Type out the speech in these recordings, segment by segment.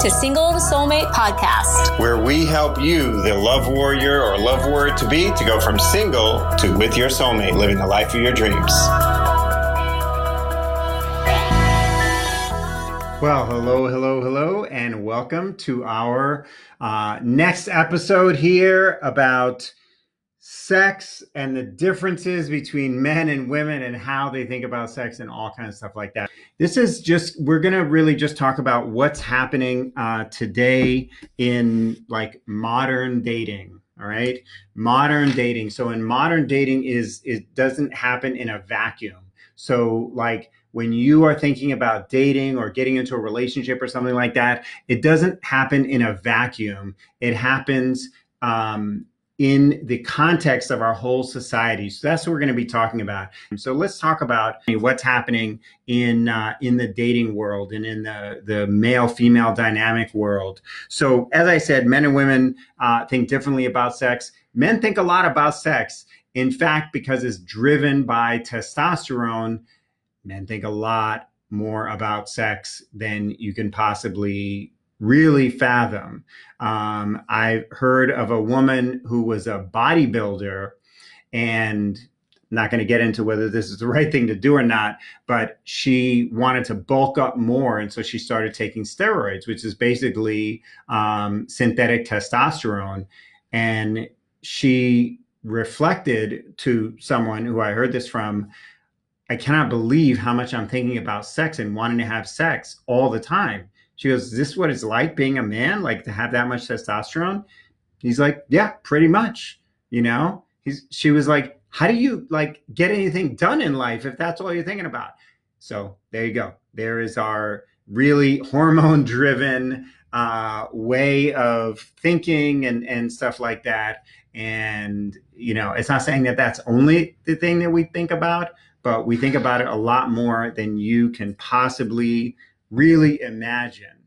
to Single Soulmate Podcast, where we help you, the love warrior or love warrior to be, to go from single to with your soulmate, living the life of your dreams. Well, hello, hello, hello, and welcome to our uh, next episode here about sex and the differences between men and women and how they think about sex and all kinds of stuff like that. This is just, we're going to really just talk about what's happening uh, today in like modern dating. All right. Modern dating. So in modern dating is, it doesn't happen in a vacuum. So like when you are thinking about dating or getting into a relationship or something like that, it doesn't happen in a vacuum. It happens um, in the context of our whole society. So that's what we're going to be talking about. So let's talk about what's happening in uh, in the dating world and in the the male female dynamic world. So as I said, men and women uh, think differently about sex. Men think a lot about sex. In fact, because it's driven by testosterone, men think a lot more about sex than you can possibly really fathom. Um, I heard of a woman who was a bodybuilder and not going to get into whether this is the right thing to do or not, but she wanted to bulk up more. And so she started taking steroids, which is basically um, synthetic testosterone. And she reflected to someone who I heard this from I cannot believe how much I'm thinking about sex and wanting to have sex all the time. She goes, Is this what it's like being a man? Like to have that much testosterone? He's like, Yeah, pretty much. You know? He's she was like, How do you like get anything done in life if that's all you're thinking about? So there you go. There is our really hormone driven uh, way of thinking and, and stuff like that. And, you know, it's not saying that that's only the thing that we think about, but we think about it a lot more than you can possibly really imagine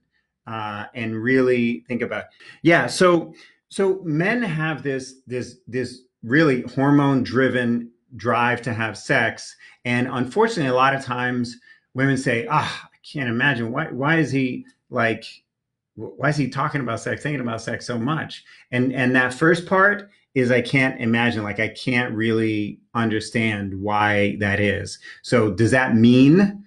uh, and really think about. Yeah, so so men have this this this really hormone driven drive to have sex, and unfortunately, a lot of times women say, "Ah, I can't imagine why why is he like." Why is he talking about sex, thinking about sex so much? And and that first part is I can't imagine, like I can't really understand why that is. So does that mean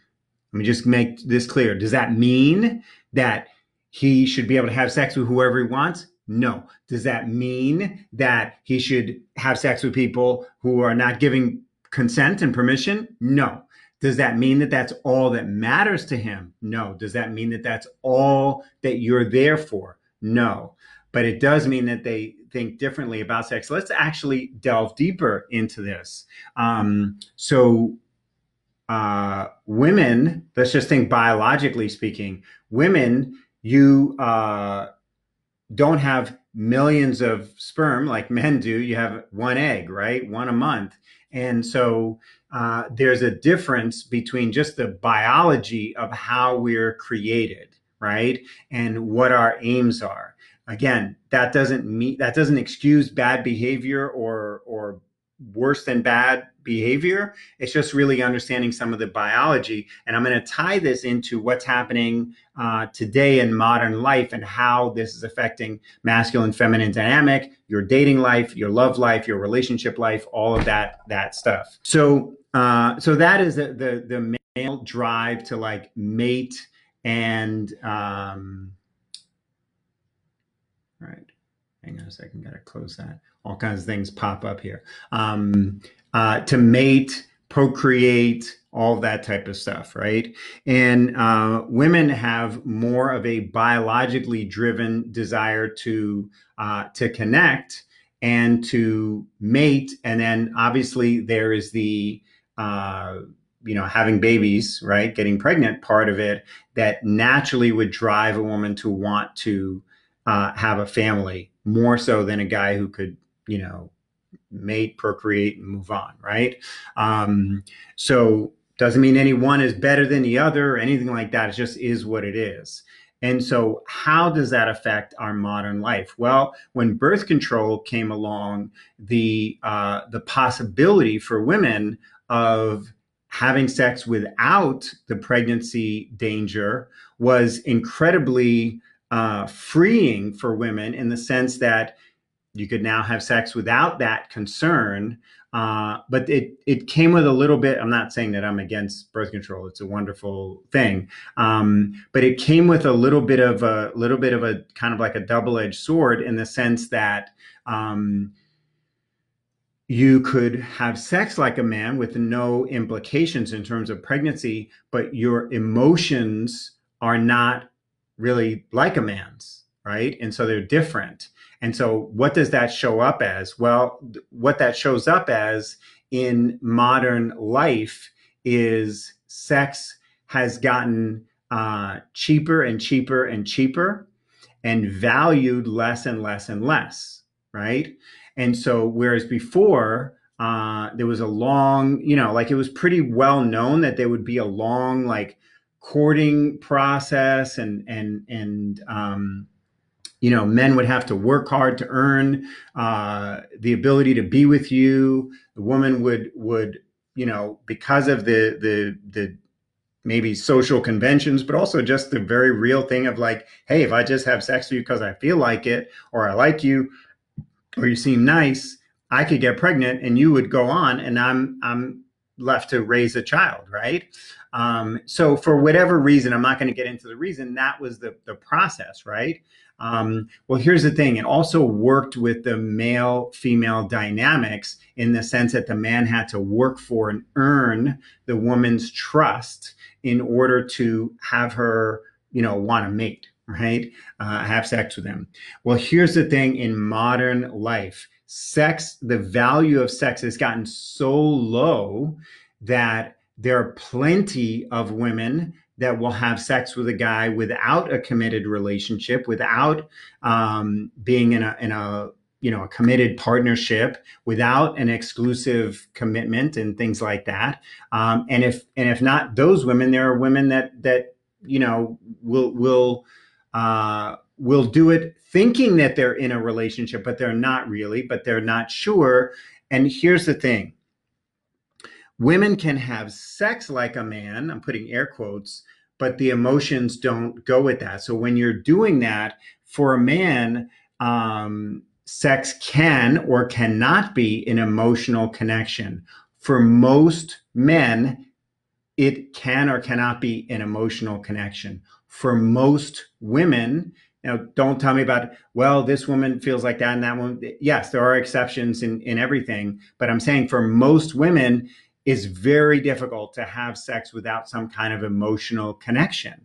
let me just make this clear. Does that mean that he should be able to have sex with whoever he wants? No. Does that mean that he should have sex with people who are not giving consent and permission? No. Does that mean that that's all that matters to him? No. Does that mean that that's all that you're there for? No. But it does mean that they think differently about sex. Let's actually delve deeper into this. Um, so, uh, women, let's just think biologically speaking, women, you uh, don't have millions of sperm like men do. You have one egg, right? One a month. And so uh, there's a difference between just the biology of how we're created, right? And what our aims are. Again, that doesn't mean that doesn't excuse bad behavior or or worse than bad behavior. It's just really understanding some of the biology. And I'm going to tie this into what's happening uh, today in modern life and how this is affecting masculine feminine dynamic, your dating life, your love life, your relationship life, all of that that stuff. So uh, so that is the, the the male drive to like mate and um, right. Hang on a second, gotta close that all kinds of things pop up here. Um, uh, to mate, procreate, all that type of stuff, right? And uh, women have more of a biologically driven desire to uh, to connect and to mate, and then obviously there is the uh, you know having babies, right? Getting pregnant part of it that naturally would drive a woman to want to uh, have a family more so than a guy who could you know, mate, procreate, and move on, right? Um, so doesn't mean any one is better than the other or anything like that. It just is what it is. And so, how does that affect our modern life? Well, when birth control came along, the uh, the possibility for women of having sex without the pregnancy danger was incredibly uh, freeing for women in the sense that you could now have sex without that concern. Uh, but it it came with a little bit. I'm not saying that I'm against birth control. It's a wonderful thing, um, but it came with a little bit of a little bit of a kind of like a double edged sword in the sense that um, you could have sex like a man with no implications in terms of pregnancy, but your emotions are not really like a man's, right? And so they're different. And so, what does that show up as? Well, what that shows up as in modern life is sex has gotten uh, cheaper and cheaper and cheaper and valued less and less and less, right? And so, whereas before, uh, there was a long, you know, like it was pretty well known that there would be a long, like, courting process and and and um, you know men would have to work hard to earn uh, the ability to be with you the woman would would you know because of the the the maybe social conventions but also just the very real thing of like hey if i just have sex with you because i feel like it or i like you or you seem nice i could get pregnant and you would go on and i'm i'm left to raise a child, right? Um, so for whatever reason, I'm not going to get into the reason. That was the the process, right? Um, well, here's the thing. It also worked with the male female dynamics in the sense that the man had to work for and earn the woman's trust in order to have her, you know, want to mate, right? Uh, have sex with him. Well, here's the thing in modern life sex, the value of sex has gotten so low that there are plenty of women that will have sex with a guy without a committed relationship, without um, being in a in a you know a committed partnership, without an exclusive commitment and things like that. Um, and if and if not those women, there are women that that you know will will uh, will do it thinking that they're in a relationship, but they're not really, but they're not sure. And here's the thing women can have sex like a man, I'm putting air quotes, but the emotions don't go with that. So when you're doing that for a man, um, sex can or cannot be an emotional connection. For most men, it can or cannot be an emotional connection. For most women, now don't tell me about well this woman feels like that and that one yes there are exceptions in in everything but i'm saying for most women it's very difficult to have sex without some kind of emotional connection.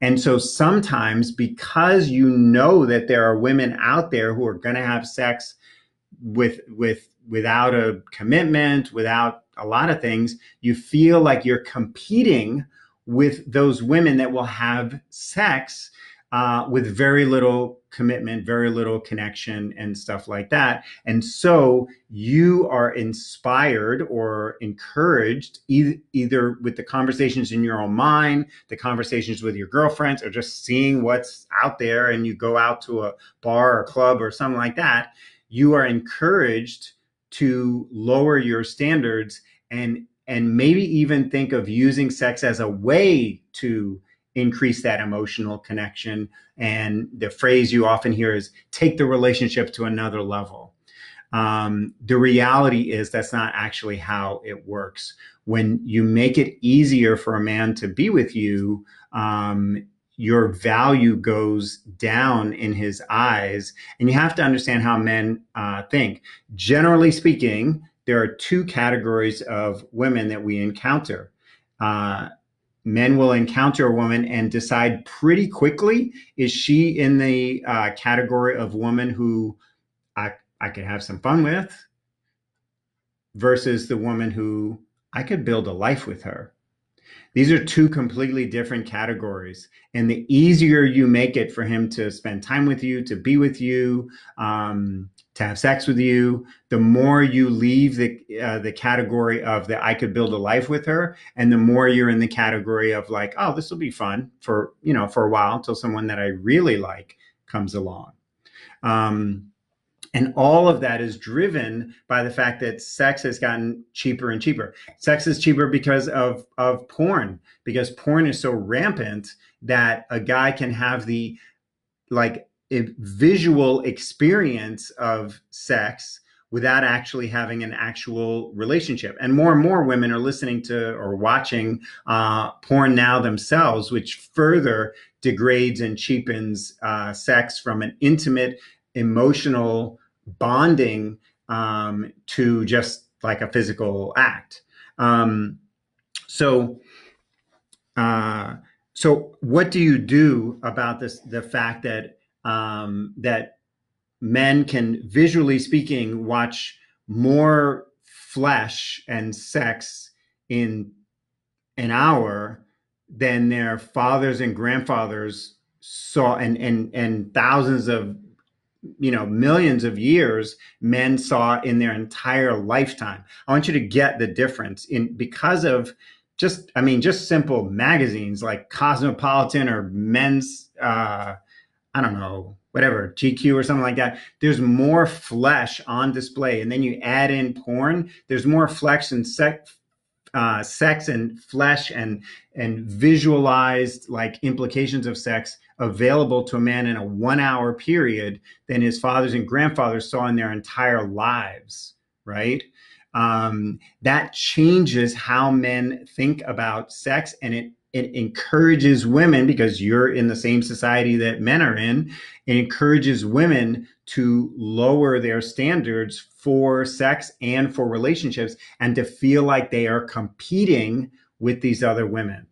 And so sometimes because you know that there are women out there who are going to have sex with with without a commitment without a lot of things you feel like you're competing with those women that will have sex uh, with very little commitment, very little connection, and stuff like that. And so you are inspired or encouraged e- either with the conversations in your own mind, the conversations with your girlfriends, or just seeing what's out there, and you go out to a bar or club or something like that. You are encouraged to lower your standards and and maybe even think of using sex as a way to increase that emotional connection. And the phrase you often hear is take the relationship to another level. Um, the reality is that's not actually how it works. When you make it easier for a man to be with you, um, your value goes down in his eyes. And you have to understand how men uh, think. Generally speaking, there are two categories of women that we encounter. Uh, men will encounter a woman and decide pretty quickly is she in the uh, category of woman who I, I could have some fun with versus the woman who I could build a life with her. These are two completely different categories. And the easier you make it for him to spend time with you, to be with you, um, to have sex with you, the more you leave the uh, the category of that I could build a life with her, and the more you're in the category of like, oh, this will be fun for you know for a while until someone that I really like comes along. Um, and all of that is driven by the fact that sex has gotten cheaper and cheaper. Sex is cheaper because of, of porn, because porn is so rampant that a guy can have the like visual experience of sex without actually having an actual relationship. And more and more women are listening to or watching uh, porn now themselves, which further degrades and cheapens uh, sex from an intimate, emotional bonding um, to just like a physical act. Um, so, uh, so what do you do about this? The fact that um, that men can, visually speaking, watch more flesh and sex in an hour than their fathers and grandfathers saw, and and and thousands of you know millions of years men saw in their entire lifetime. I want you to get the difference in because of just i mean just simple magazines like cosmopolitan or men's uh i don't know whatever gq or something like that. There's more flesh on display and then you add in porn there's more flesh and sex uh, sex and flesh and and visualized like implications of sex available to a man in a one hour period than his fathers and grandfathers saw in their entire lives right? Um, that changes how men think about sex and it it encourages women because you're in the same society that men are in it encourages women to lower their standards for sex and for relationships and to feel like they are competing with these other women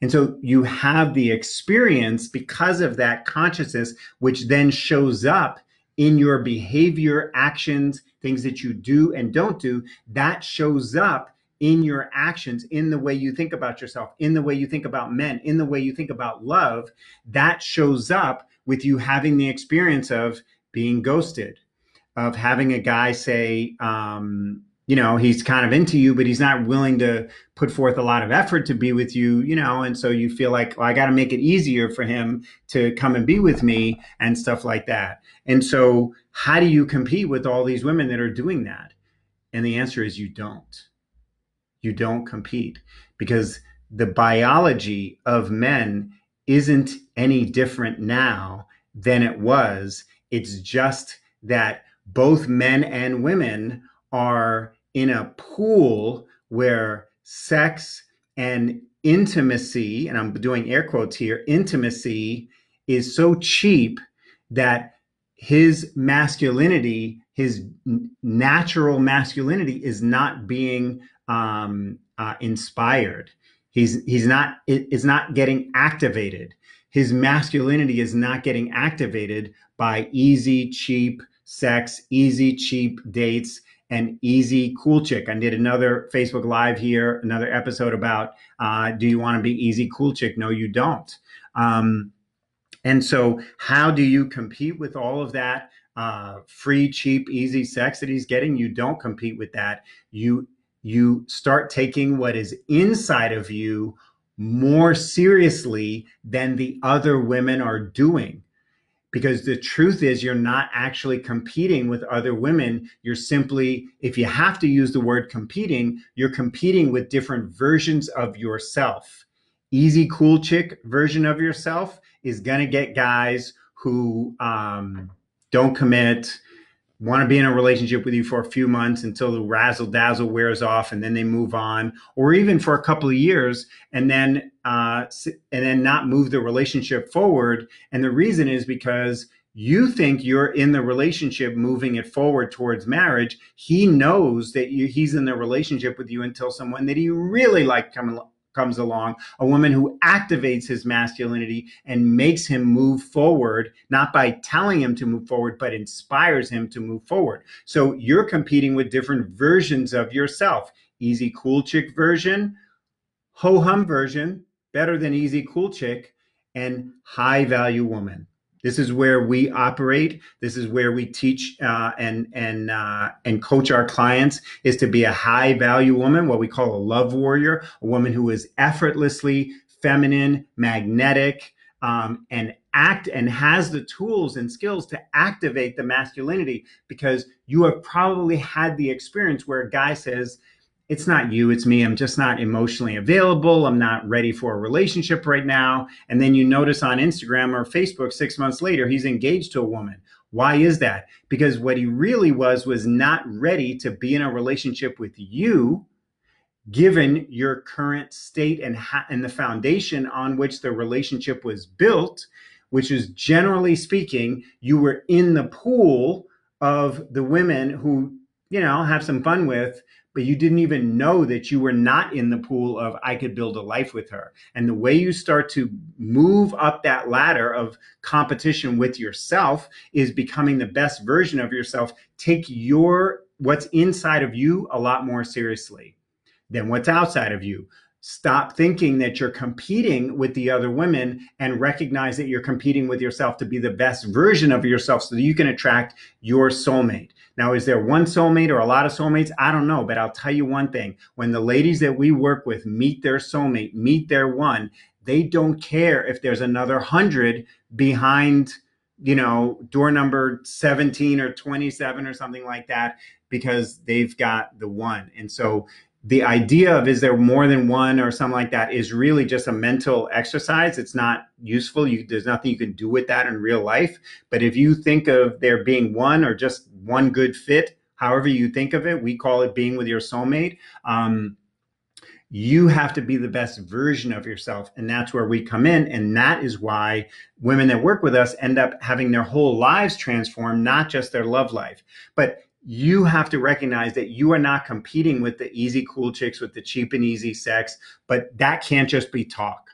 and so you have the experience because of that consciousness which then shows up in your behavior actions things that you do and don't do that shows up in your actions, in the way you think about yourself, in the way you think about men, in the way you think about love, that shows up with you having the experience of being ghosted, of having a guy say, um, you know, he's kind of into you, but he's not willing to put forth a lot of effort to be with you, you know, and so you feel like, well, I got to make it easier for him to come and be with me and stuff like that. And so, how do you compete with all these women that are doing that? And the answer is you don't you don't compete because the biology of men isn't any different now than it was. It's just that both men and women are in a pool where sex and intimacy, and I'm doing air quotes here, intimacy is so cheap that his masculinity, his natural masculinity, is not being um, uh, inspired. He's he's not is not getting activated. His masculinity is not getting activated by easy, cheap sex, easy, cheap dates, and easy cool chick. I did another Facebook Live here, another episode about uh, do you want to be easy cool chick? No, you don't. Um, and so, how do you compete with all of that uh, free, cheap, easy sex that he's getting? You don't compete with that. You you start taking what is inside of you more seriously than the other women are doing. Because the truth is, you're not actually competing with other women. You're simply, if you have to use the word competing, you're competing with different versions of yourself. Easy, cool chick version of yourself is going to get guys who um, don't commit, want to be in a relationship with you for a few months until the razzle dazzle wears off and then they move on or even for a couple of years and then uh, and then not move the relationship forward. And the reason is because you think you're in the relationship moving it forward towards marriage. He knows that you, he's in the relationship with you until someone that he really like come, comes along, a woman who activates his masculinity and makes him move forward, not by telling him to move forward, but inspires him to move forward. So you're competing with different versions of yourself. Easy cool chick version, ho hum version, better than easy cool chick, and high value woman. This is where we operate. This is where we teach uh, and and uh, and coach our clients is to be a high value woman, what we call a love warrior, a woman who is effortlessly feminine, magnetic, um, and act and has the tools and skills to activate the masculinity. Because you have probably had the experience where a guy says, it's not you, it's me. I'm just not emotionally available. I'm not ready for a relationship right now. And then you notice on Instagram or Facebook six months later, he's engaged to a woman. Why is that? Because what he really was was not ready to be in a relationship with you, given your current state and, ha- and the foundation on which the relationship was built, which is generally speaking, you were in the pool of the women who, you know, have some fun with but you didn't even know that you were not in the pool of I could build a life with her. And the way you start to move up that ladder of competition with yourself is becoming the best version of yourself. Take your what's inside of you a lot more seriously than what's outside of you. Stop thinking that you're competing with the other women and recognize that you're competing with yourself to be the best version of yourself so that you can attract your soulmate. Now, is there one soulmate or a lot of soulmates? I don't know, but I'll tell you one thing. When the ladies that we work with meet their soulmate, meet their one, they don't care if there's another hundred behind, you know, door number 17 or 27 or something like that, because they've got the one. And so the idea of is there more than one or something like that is really just a mental exercise. It's not useful. You, there's nothing you can do with that in real life. But if you think of there being one or just one good fit, however you think of it. We call it being with your soulmate. Um, you have to be the best version of yourself. And that's where we come in. And that is why women that work with us end up having their whole lives transformed, not just their love life. But you have to recognize that you are not competing with the easy, cool chicks with the cheap and easy sex, but that can't just be talk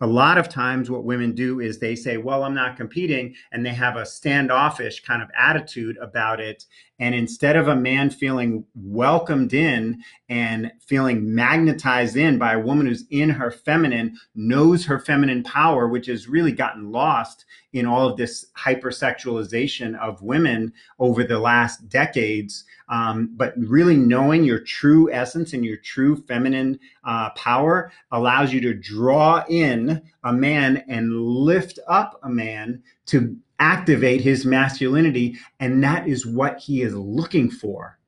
a lot of times what women do is they say well i'm not competing and they have a standoffish kind of attitude about it and instead of a man feeling welcomed in and feeling magnetized in by a woman who's in her feminine knows her feminine power which has really gotten lost in all of this hypersexualization of women over the last decades um, but really knowing your true essence and your true feminine uh, power allows you to draw in a man and lift up a man to activate his masculinity. And that is what he is looking for.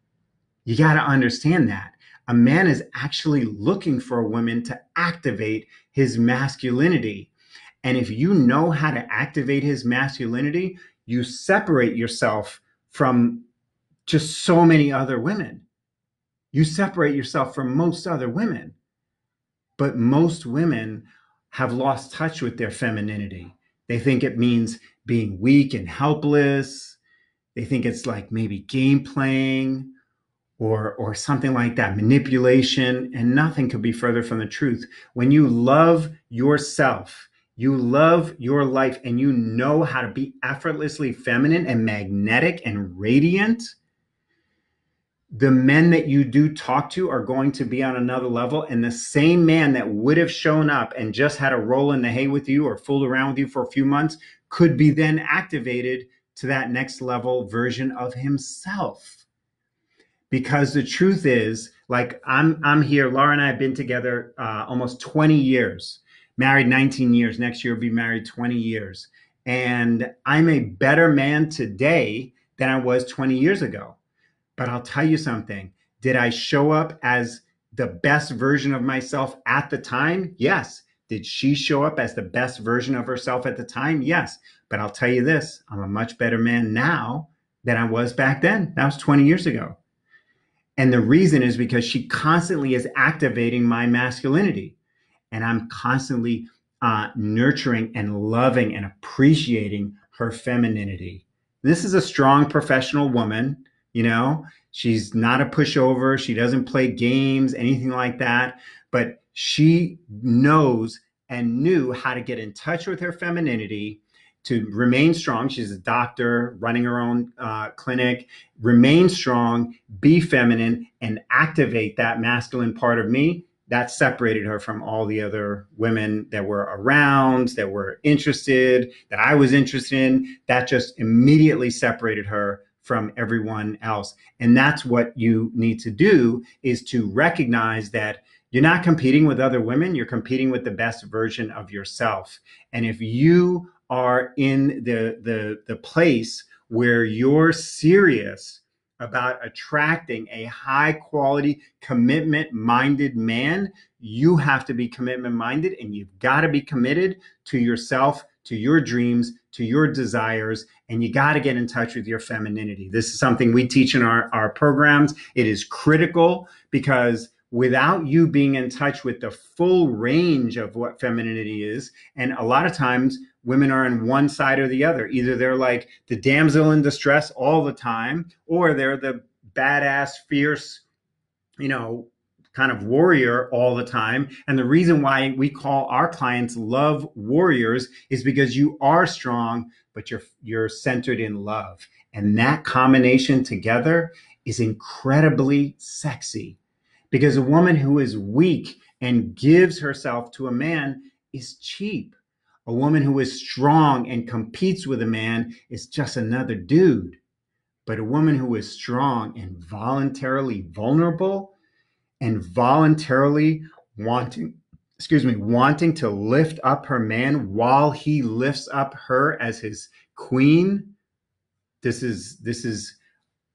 You got to understand that. A man is actually looking for a woman to activate his masculinity. And if you know how to activate his masculinity, you separate yourself from just so many other women. You separate yourself from most other women. But most women have lost touch with their femininity. They think it means being weak and helpless. They think it's like maybe game playing or or something like that, manipulation, and nothing could be further from the truth. When you love yourself, you love your life and you know how to be effortlessly feminine and magnetic and radiant, the men that you do talk to are going to be on another level. And the same man that would have shown up and just had a roll in the hay with you or fooled around with you for a few months could be then activated to that next level version of himself. Because the truth is, like I'm, I'm here. Lara and I have been together uh, almost 20 years, married 19 years. Next year, we'll be married 20 years, and I'm a better man today than I was 20 years ago but I'll tell you something. Did I show up as the best version of myself at the time? Yes. Did she show up as the best version of herself at the time? Yes. But I'll tell you this I'm a much better man now than I was back then. That was 20 years ago. And the reason is because she constantly is activating my masculinity. And I'm constantly uh, nurturing and loving and appreciating her femininity. This is a strong professional woman you know, she's not a pushover. She doesn't play games, anything like that. But she knows and knew how to get in touch with her femininity to remain strong. She's a doctor running her own uh, clinic. Remain strong, be feminine, and activate that masculine part of me. That separated her from all the other women that were around, that were interested, that I was interested in. That just immediately separated her from everyone else. And that's what you need to do is to recognize that you're not competing with other women, you're competing with the best version of yourself. And if you are in the the the place where you're serious about attracting a high quality, commitment minded man, you have to be commitment minded and you've got to be committed to yourself, to your dreams, to your desires, and you got to get in touch with your femininity. This is something we teach in our, our programs. It is critical because without you being in touch with the full range of what femininity is, and a lot of times women are on one side or the other. Either they're like the damsel in distress all the time, or they're the badass, fierce, you know, kind of warrior all the time. And the reason why we call our clients love warriors is because you are strong, but you're you're centered in love. And that combination together is incredibly sexy. Because a woman who is weak and gives herself to a man is cheap a woman who is strong and competes with a man is just another dude. But a woman who is strong and voluntarily vulnerable and voluntarily wanting excuse me wanting to lift up her man while he lifts up her as his queen this is this is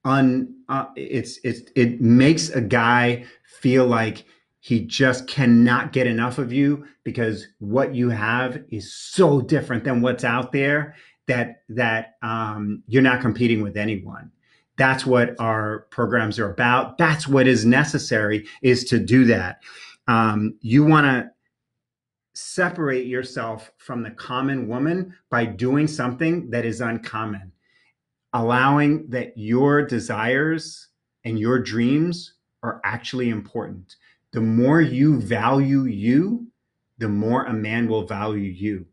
un uh, it's it's it makes a guy feel like he just cannot get enough of you because what you have is so different than what's out there that that um, you're not competing with anyone that's what our programs are about. That's what is necessary is to do that. Um, you want to separate yourself from the common woman by doing something that is uncommon. Allowing that your desires and your dreams are actually important. The more you value you, the more a man will value you.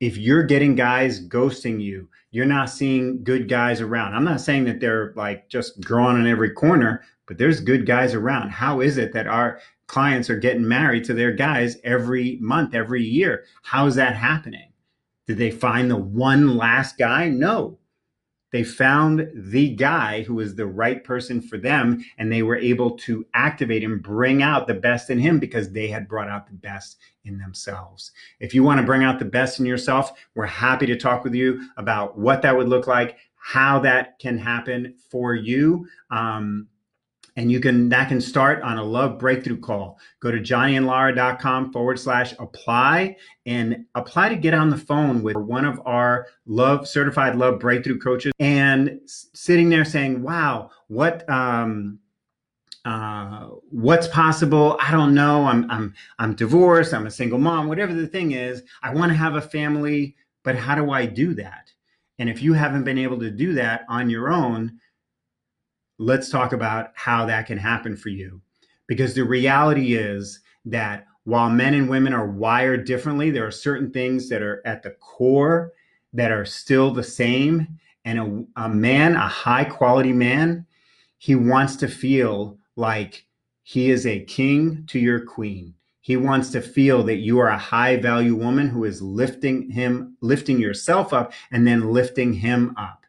If you're getting guys ghosting you, you're not seeing good guys around. I'm not saying that they're like just growing on every corner, but there's good guys around. How is it that our clients are getting married to their guys every month, every year? How is that happening? Did they find the one last guy? No they found the guy who was the right person for them and they were able to activate and bring out the best in him because they had brought out the best in themselves. If you want to bring out the best in yourself we're happy to talk with you about what that would look like how that can happen for you. Um, and you can that can start on a love breakthrough call go to johnnyandlara.com forward slash apply and apply to get on the phone with one of our love certified love breakthrough coaches and sitting there saying wow what um uh, what's possible? I don't know. I'm I'm I'm divorced. I'm a single mom. Whatever the thing is, I want to have a family, but how do I do that? And if you haven't been able to do that on your own, let's talk about how that can happen for you. Because the reality is that while men and women are wired differently, there are certain things that are at the core that are still the same. And a, a man, a high quality man, he wants to feel like he is a king to your queen. He wants to feel that you are a high value woman who is lifting him, lifting yourself up, and then lifting him up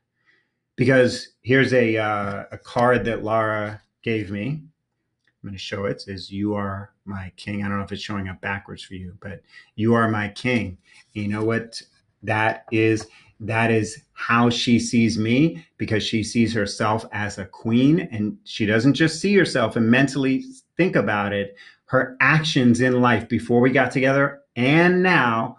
because here's a uh, a card that Lara gave me. I'm going to show it. it. Says you are my king. I don't know if it's showing up backwards for you, but you are my king. you know what that is? That is how she sees me because she sees herself as a queen and she doesn't just see herself and mentally think about it. Her actions in life before we got together and now,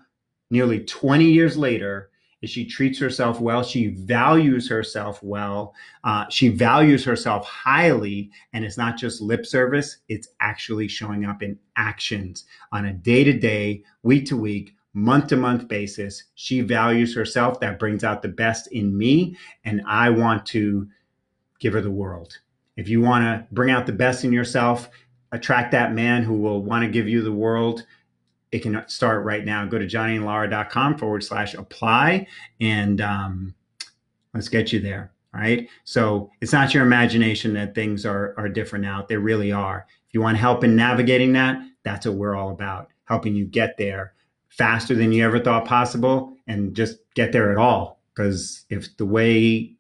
nearly 20 years later, is she treats herself well. She values herself well. Uh, she values herself highly. And it's not just lip service, it's actually showing up in actions on a day to day, week to week, month to month basis. She values herself. That brings out the best in me. And I want to give her the world. If you want to bring out the best in yourself, attract that man who will want to give you the world it can start right now. Go to johnnyandlara.com forward slash apply and um, let's get you there. All right. So it's not your imagination that things are, are different now. They really are. If you want help in navigating that, that's what we're all about, helping you get there faster than you ever thought possible and just get there at all. Because if the way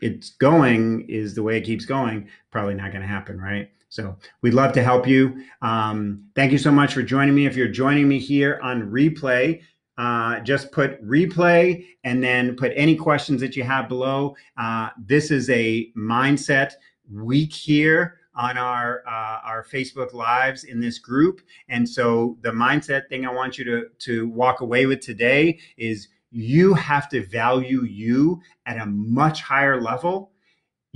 it's going is the way it keeps going, probably not going to happen, right? So we'd love to help you. Um, thank you so much for joining me. If you're joining me here on replay, uh, just put replay and then put any questions that you have below. Uh, this is a mindset week here on our uh, our Facebook lives in this group. And so the mindset thing I want you to to walk away with today is you have to value you at a much higher level.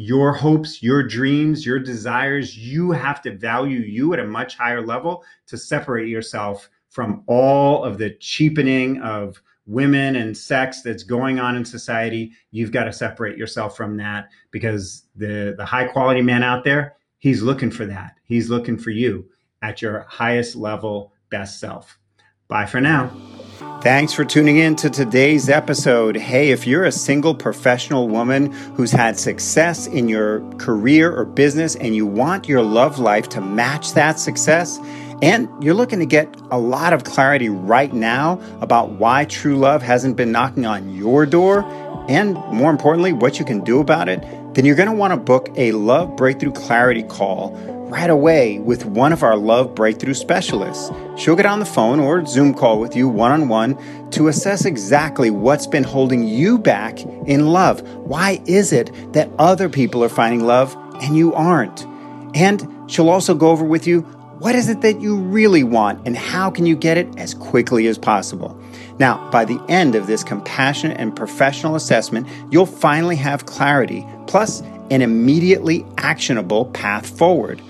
Your hopes, your dreams, your desires, you have to value you at a much higher level to separate yourself from all of the cheapening of women and sex that's going on in society. You've got to separate yourself from that because the the high quality man out there, He's looking for that. He's looking for you at your highest level, best self. Bye for now. Thanks for tuning in to today's episode. Hey, if you're a single professional woman who's had success in your career or business and you want your love life to match that success, and you're looking to get a lot of clarity right now about why true love hasn't been knocking on your door, and more importantly, what you can do about it, then you're going to want to book a Love Breakthrough Clarity call right away with one of our Love Breakthrough specialists. She'll get on the phone or Zoom call with you one on one to assess exactly what's been holding you back in love. Why is it that other people are finding love and you aren't? And she'll also go over with you what is it that you really want and how can you get it as quickly as possible? Now, by the end of this compassionate and professional assessment, you'll finally have clarity, plus an immediately actionable path forward.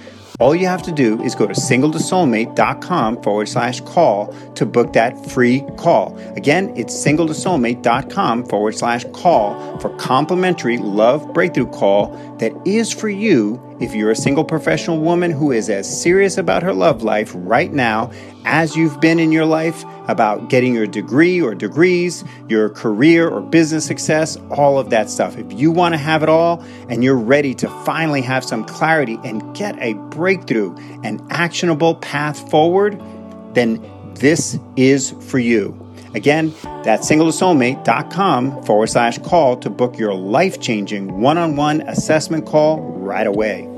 All you have to do is go to singletosoulmate.com forward slash call to book that free call. Again, it's singletosoulmate.com forward slash call for complimentary love breakthrough call that is for you if you're a single professional woman who is as serious about her love life right now as you've been in your life about getting your degree or degrees, your career or business success, all of that stuff. If you want to have it all and you're ready to finally have some clarity and get a breakthrough, an actionable path forward, then this is for you. Again, that's singletosoulmate.com forward slash call to book your life changing one on one assessment call right away.